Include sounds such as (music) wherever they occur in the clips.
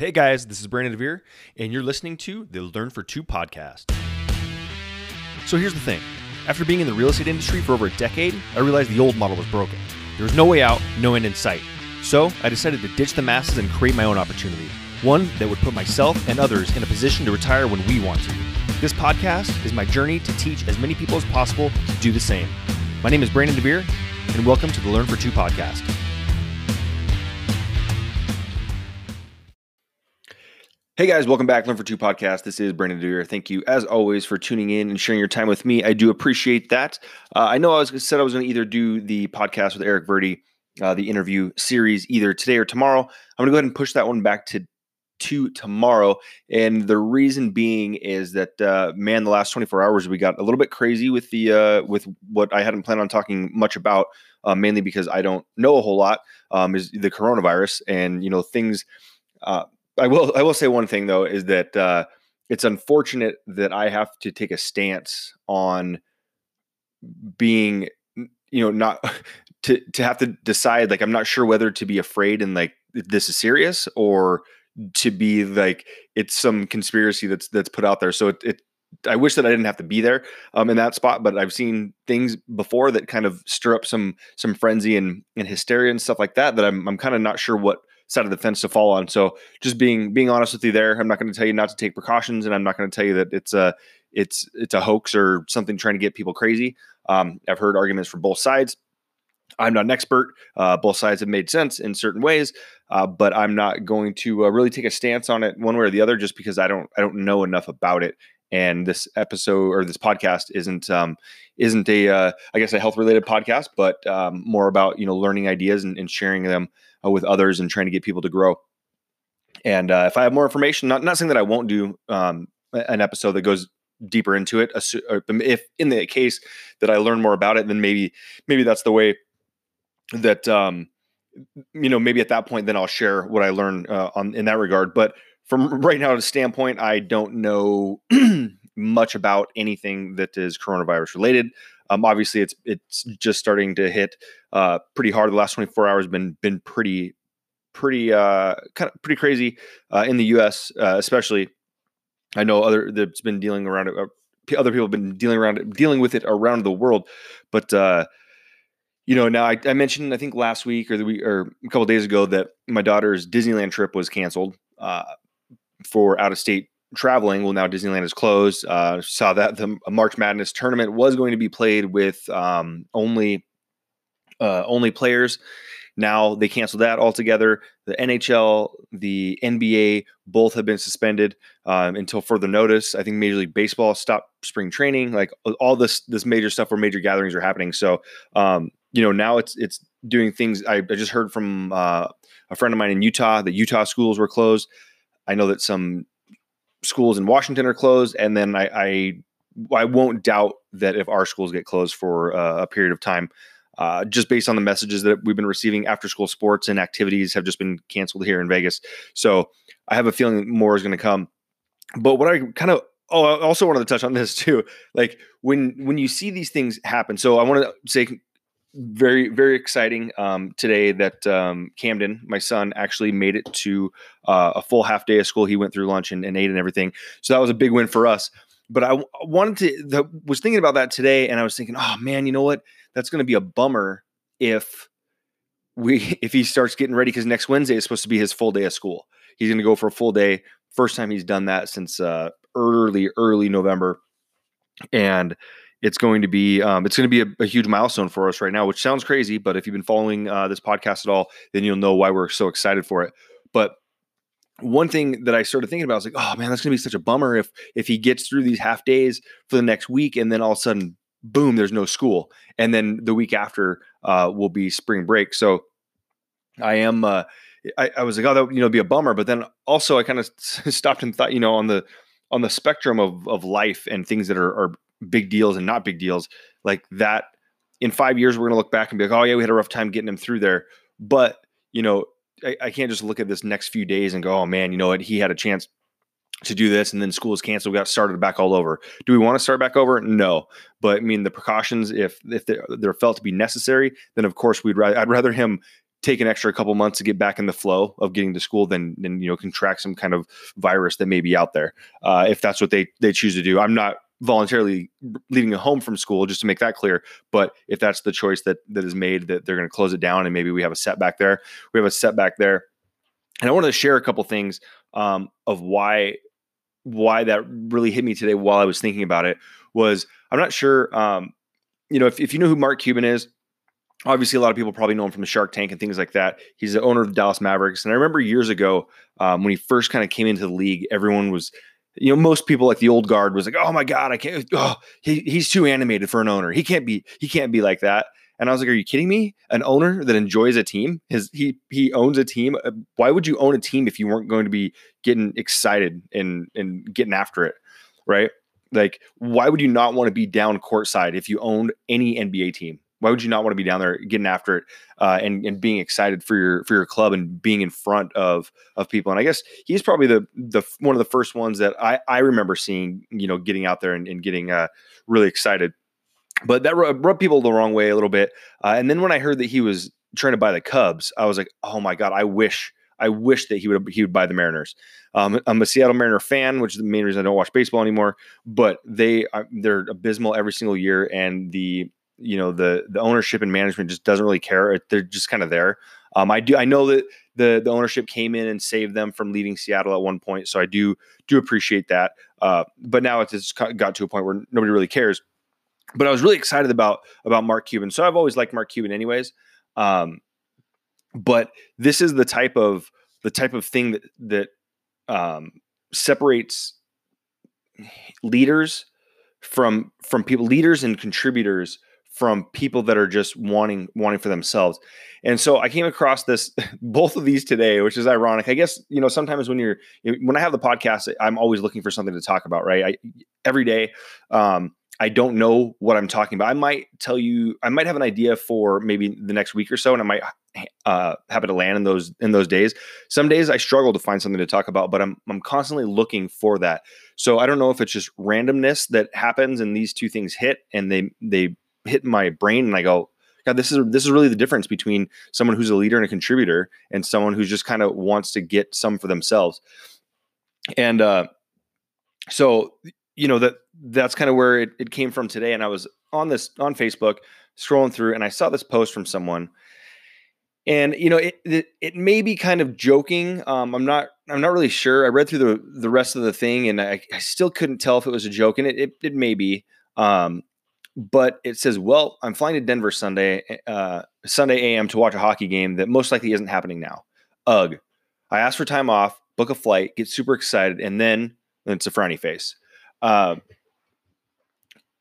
Hey guys, this is Brandon DeVere, and you're listening to the Learn for Two podcast. So here's the thing after being in the real estate industry for over a decade, I realized the old model was broken. There was no way out, no end in sight. So I decided to ditch the masses and create my own opportunity, one that would put myself and others in a position to retire when we want to. This podcast is my journey to teach as many people as possible to do the same. My name is Brandon DeVere, and welcome to the Learn for Two podcast. Hey guys, welcome back. Learn for Two podcast. This is Brandon DeVere. Thank you, as always, for tuning in and sharing your time with me. I do appreciate that. Uh, I know I was said I was going to either do the podcast with Eric Verdi, uh, the interview series, either today or tomorrow. I'm going to go ahead and push that one back to to tomorrow. And the reason being is that uh, man, the last 24 hours we got a little bit crazy with the uh, with what I hadn't planned on talking much about, uh, mainly because I don't know a whole lot. Um, is the coronavirus and you know things. I will I will say one thing though is that uh, it's unfortunate that I have to take a stance on being you know not (laughs) to to have to decide like I'm not sure whether to be afraid and like this is serious or to be like it's some conspiracy that's that's put out there. So it, it I wish that I didn't have to be there um, in that spot, but I've seen things before that kind of stir up some some frenzy and, and hysteria and stuff like that. That I'm I'm kind of not sure what side of the fence to fall on. So just being being honest with you there, I'm not going to tell you not to take precautions, and I'm not going to tell you that it's a it's it's a hoax or something trying to get people crazy. Um, I've heard arguments from both sides. I'm not an expert. Uh, both sides have made sense in certain ways, uh, but I'm not going to uh, really take a stance on it one way or the other, just because I don't I don't know enough about it. And this episode or this podcast isn't um, isn't a uh, I guess a health related podcast, but um, more about you know learning ideas and, and sharing them uh, with others and trying to get people to grow. And uh, if I have more information, not not saying that I won't do um, an episode that goes deeper into it. If in the case that I learn more about it, then maybe maybe that's the way that um, you know maybe at that point then I'll share what I learn uh, on in that regard. But from (laughs) right now to standpoint, I don't know (clears throat) much about anything that is coronavirus related. Um, obviously, it's it's just starting to hit uh, pretty hard. The last 24 hours been been pretty pretty uh, kind of pretty crazy uh, in the U.S. Uh, especially. I know other that's been dealing around it. Uh, other people have been dealing around dealing with it around the world, but uh, you know, now I, I, mentioned I think last week or the week or a couple days ago that my daughter's Disneyland trip was canceled for out of state traveling. Well, now Disneyland is closed. Uh, saw that the March Madness tournament was going to be played with um, only uh, only players. Now they canceled that altogether. The NHL, the NBA, both have been suspended um, until further notice. I think Major League Baseball stopped spring training. Like all this, this major stuff where major gatherings are happening. So, um, you know, now it's it's doing things. I, I just heard from uh, a friend of mine in Utah that Utah schools were closed. I know that some schools in Washington are closed, and then I I, I won't doubt that if our schools get closed for uh, a period of time, uh, just based on the messages that we've been receiving, after school sports and activities have just been canceled here in Vegas. So I have a feeling more is going to come. But what I kind of oh, I also wanted to touch on this too. Like when when you see these things happen. So I want to say very very exciting um, today that um, Camden, my son, actually made it to uh, a full half day of school. He went through lunch and, and, ate and everything, so that was a big win for us. But I wanted to the, was thinking about that today, and I was thinking, oh man, you know what? That's going to be a bummer if we (laughs) if he starts getting ready because next Wednesday is supposed to be his full day of school. He's going to go for a full day. First time he's done that since uh, early early November, and it's going to be um, it's going to be a, a, huge milestone for us right now, which sounds crazy, but if you've been following uh, this podcast at all, then you'll know why we're so excited for it. But one thing that I started thinking about was like, oh man, that's going to be such a bummer if if he gets through these half days for the next week, and then all of a sudden, boom, there's no school, and then the week after uh, will be spring break. So I am. Uh, I, I was like, oh, that you know, be a bummer. But then also, I kind of (laughs) stopped and thought, you know, on the on the spectrum of of life and things that are, are big deals and not big deals like that in five years we're going to look back and be like oh yeah we had a rough time getting him through there. But you know I, I, can't just look at this next few days and go oh man you know what? He had a chance to do this and then school is canceled we got started back all over. Do we want to start back over? No. But i mean the precautions if if they're, they're felt to be necessary then of course we'd rather i'd rather him take an extra couple months to get back in the flow of getting to school than than you know contract some kind of virus that may be out there uh, if that's what they they choose to do. I'm not voluntarily leaving a home from school just to make that clear but if that's the choice that that is made that they're going to close it down and maybe we have a setback there we have a setback there. And i wanted to share a couple things um, of why why that really hit me today while i was thinking about it was i'm not sure um, you know if, if you know who mark cuban is obviously a lot of people probably know him from the shark tank and things like that. He's the owner of the dallas mavericks. And i remember years ago um, when he first kind of came into the league everyone was you know, most people like the old guard was like, "Oh my god, I can't. Oh, he, he's too animated for an owner. He can't be. He can't be like that." And I was like, "Are you kidding me? An owner that enjoys a team, his he he owns a team. Uh, why would you own a team if you weren't going to be getting excited and and getting after it, right? Like, why would you not want to be down courtside if you owned any NBA team? Why would you not want to be down there getting after it uh, and and being excited for your for your club and being in front of of people? And I guess he's probably the the one of the first ones that I I remember seeing you know getting out there and, and getting uh, really excited. But that rubbed people the wrong way a little bit. Uh, and then when I heard that he was trying to buy the Cubs, I was like, oh my god, I wish I wish that he would he would buy the Mariners. Um, I'm a Seattle Mariner fan, which is the main reason I don't watch baseball anymore. But they are, they're abysmal every single year, and the you know the the ownership and management just doesn't really care. They're just kind of there. Um, I do I know that the the ownership came in and saved them from leaving Seattle at one point, so I do do appreciate that. Uh, but now it's got to a point where nobody really cares. But I was really excited about about Mark Cuban. So I've always liked Mark Cuban, anyways. Um, but this is the type of the type of thing that that um, separates leaders from from people leaders and contributors from people that are just wanting wanting for themselves. And so I came across this (laughs) both of these today, which is ironic. I guess you know sometimes when you're when I have the podcast, I'm always looking for something to talk about. Right, I, every day. Um, I don't know what I'm talking about. I might tell you, I might have an idea for maybe the next week or so, and I might uh, happen to land in those in those days. Some days I struggle to find something to talk about, but I'm I'm constantly looking for that. So I don't know if it's just randomness that happens and these two things hit and they they hit my brain and I go, God, this is this is really the difference between someone who's a leader and a contributor and someone who just kind of wants to get some for themselves. And uh, so you know that that's kind of where it, it came from today. And I was on this on Facebook scrolling through and I saw this post from someone. And you know, it, it, it may be kind of joking. Um, I'm not I'm not really sure. I read through the the rest of the thing and I, I still couldn't tell if it was a joke, and it it, it may be. Um, but it says, "Well, I'm flying to Denver Sunday, uh, Sunday AM to watch a hockey game that most likely isn't happening now." Ugh. I asked for time off, book a flight, get super excited, and then, then it's a frowny face. Uh,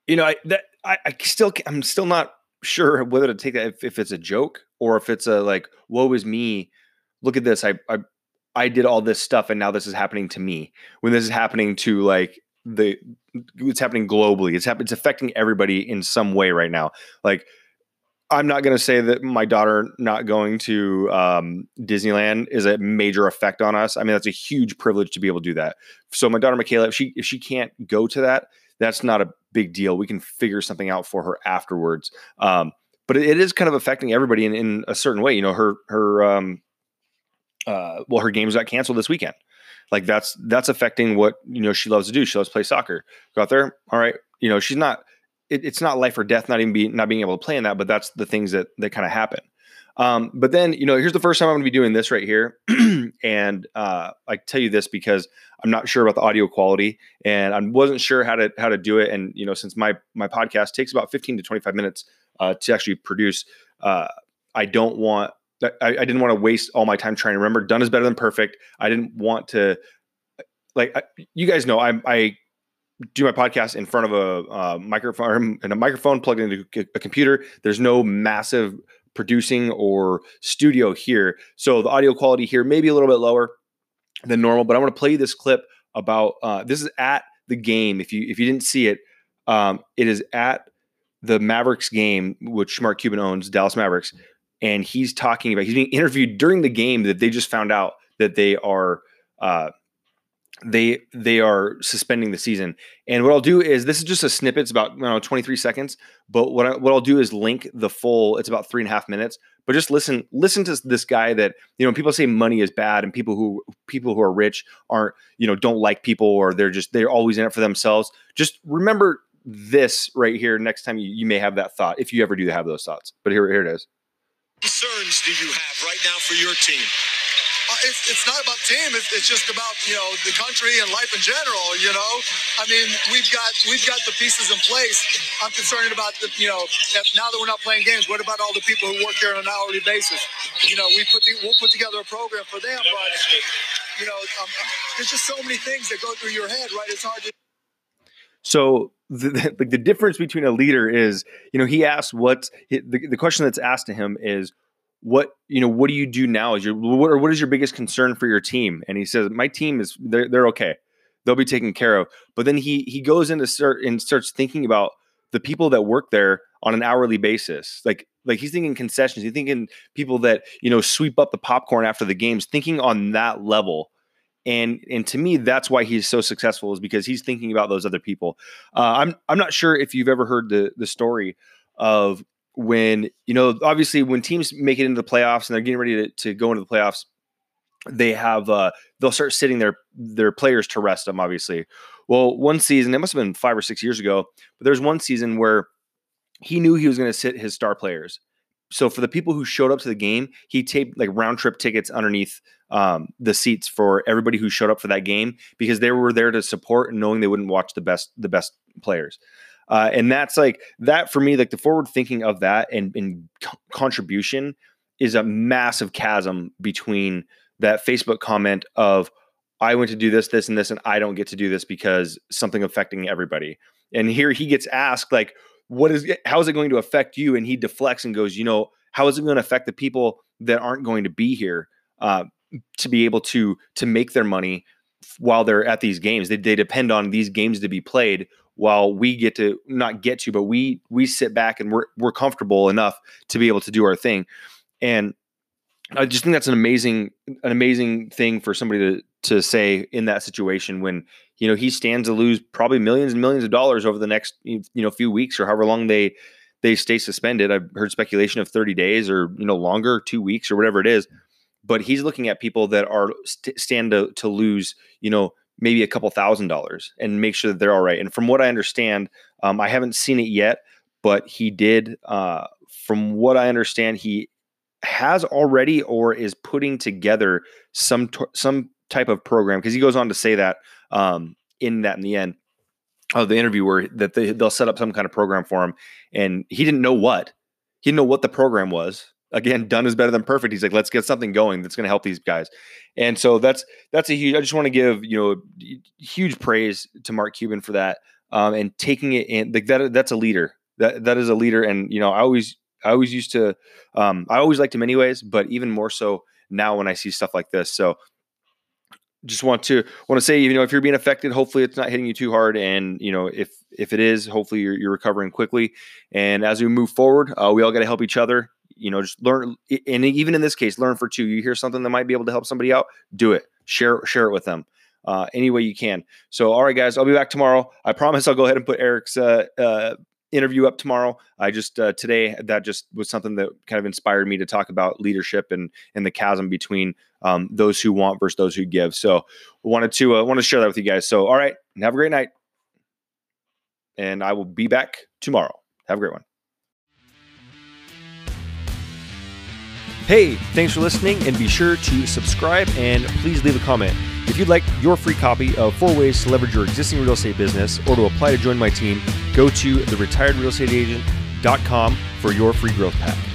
you know, I that I, I, still I'm still not sure whether to take that if, if it's a joke or if it's a like, "Woe is me." Look at this. I I I did all this stuff, and now this is happening to me. When this is happening to like the it's happening globally. It's happening. It's affecting everybody in some way right now. Like I'm not going to say that my daughter not going to um, Disneyland is a major effect on us. I mean, that's a huge privilege to be able to do that. So my daughter Michaela, if she if she can't go to that, that's not a big deal. We can figure something out for her afterwards. Um, but it, is kind of affecting everybody in, in a certain way. You know, her her um, uh, well, her games got canceled this weekend like that's that's affecting what you know she loves to do. She loves to play soccer. Go out there, all right. You know, she's not. It, it's not life or death. Not even be not being able to play in that, but that's the things that that kind of happen. Um, but then you know, here's the first time I'm going to be doing this right here, (clears throat) and uh, I tell you this because I'm not sure about the audio quality, and I wasn't sure how to how to do it. And you know, since my my podcast takes about 15 to 25 minutes uh, to actually produce, uh, I don't want I, I didn't want to waste all my time trying to remember. Done is better than perfect. I didn't want to, like, I, you guys know, I, I do my podcast in front of a uh, microphone and a microphone plugged into a computer. There's no massive producing or studio here, so the audio quality here may be a little bit lower than normal. But I want to play this clip about uh, this is at the game. If you if you didn't see it, um, it is at the Mavericks game, which Mark Cuban owns, Dallas Mavericks and he's talking about he's being interviewed during the game that they just found out that they are uh, they they are suspending the season. And what I'll do is this is just a snippet. It's about know 23 seconds. But what I, what I'll do is link the full. It's about three and a half minutes. But just listen listen to this guy that you know people say money is bad and people who people who are rich aren't you know don't like people or they're just they're always in it for themselves. Just remember this right here next time you, you may have that thought if you ever do have those thoughts. But here here it is. Concerns do you have right now for your team? Uh, it's, it's not about team. It's, it's just about you know the country and life in general. You know, I mean, we've got we've got the pieces in place. I'm concerned about the you know now that we're not playing games. What about all the people who work here on an hourly basis? You know, we put the, we'll put together a program for them, but you know, um, there's just so many things that go through your head, right? It's hard to. So the, the, (laughs) the difference between a leader is, you know, he asks what the, the question that's asked to him is what you know what do you do now? Is your what, or what is your biggest concern for your team? And he says my team is they're, they're okay. They'll be taken care of. But then he he goes into start and starts thinking about the people that work there on an hourly basis. Like like he's thinking concessions. He's thinking people that you know sweep up the popcorn after the games thinking on that level and and to me that's why he's so successful is because he's thinking about those other people. Uh, i'm i'm not sure if you've ever heard the the story of when you know obviously when teams make it into the playoffs and they're getting ready to, to go into the playoffs they have uh they'll start sitting their their players to rest them obviously. Well one season it must have been five or six years ago but there's one season where he knew he was going to sit his star players so for the people who showed up to the game he taped like round trip tickets underneath um, the seats for everybody who showed up for that game because they were there to support and knowing they wouldn't watch the best the best players uh, and that's like that for me, like the forward thinking of that and, and contribution is a massive chasm between that Facebook comment of I went to do this, this, and this, and I don't get to do this because something affecting everybody. And here he gets asked, like, what is how is it going to affect you? And he deflects and goes, you know, how is it going to affect the people that aren't going to be here uh, to be able to to make their money while they're at these games? They, they depend on these games to be played while we get to not get to, but we we sit back and we're we're comfortable enough to be able to do our thing. And I just think that's an amazing an amazing thing for somebody to to say in that situation when you know he stands to lose probably millions and millions of dollars over the next you know few weeks or however long they they stay suspended. I've heard speculation of 30 days or you know longer, 2 weeks or whatever it is. But he's looking at people that are st- stand to to lose, you know, maybe a couple thousand dollars and make sure that they're all right. And from what I understand, um, I haven't seen it yet, but he did. Uh, from what I understand, he has already or is putting together some t- some type of program because he goes on to say that um, in that in the end of the interview where that they, they'll set up some kind of program for him, and he didn't know what he didn't know what the program was again, done is better than perfect. He's like, let's get something going that's going to help these guys. And so that's that's a huge. I just want to give you know huge praise to Mark Cuban for that um, and taking it in. Like that that's a leader. That that is a leader. And you know, I always I always used to um, I always liked him anyways, but even more so now when I see stuff like this. So just want to want to say you know if you're being affected hopefully it's not hitting you too hard and you know if if it is hopefully you're, you're recovering quickly and as we move forward uh, we all got to help each other you know, just learn. And even in this case, learn for two. You hear something that might be able to help somebody out, do it. Share share it with them uh, any way you can. So, all right, guys, I'll be back tomorrow. I promise I'll go ahead and put Eric's uh, uh, interview up tomorrow. I just uh, today that just was something that kind of inspired me to talk about leadership and and the chasm between um, those who want versus those who give. So, wanted to uh, want to share that with you guys. So, all right, have a great night, and I will be back tomorrow. Have a great one. Hey, thanks for listening, and be sure to subscribe and please leave a comment. If you'd like your free copy of Four Ways to Leverage Your Existing Real Estate Business or to apply to join my team, go to theretiredrealestateagent.com for your free growth pack.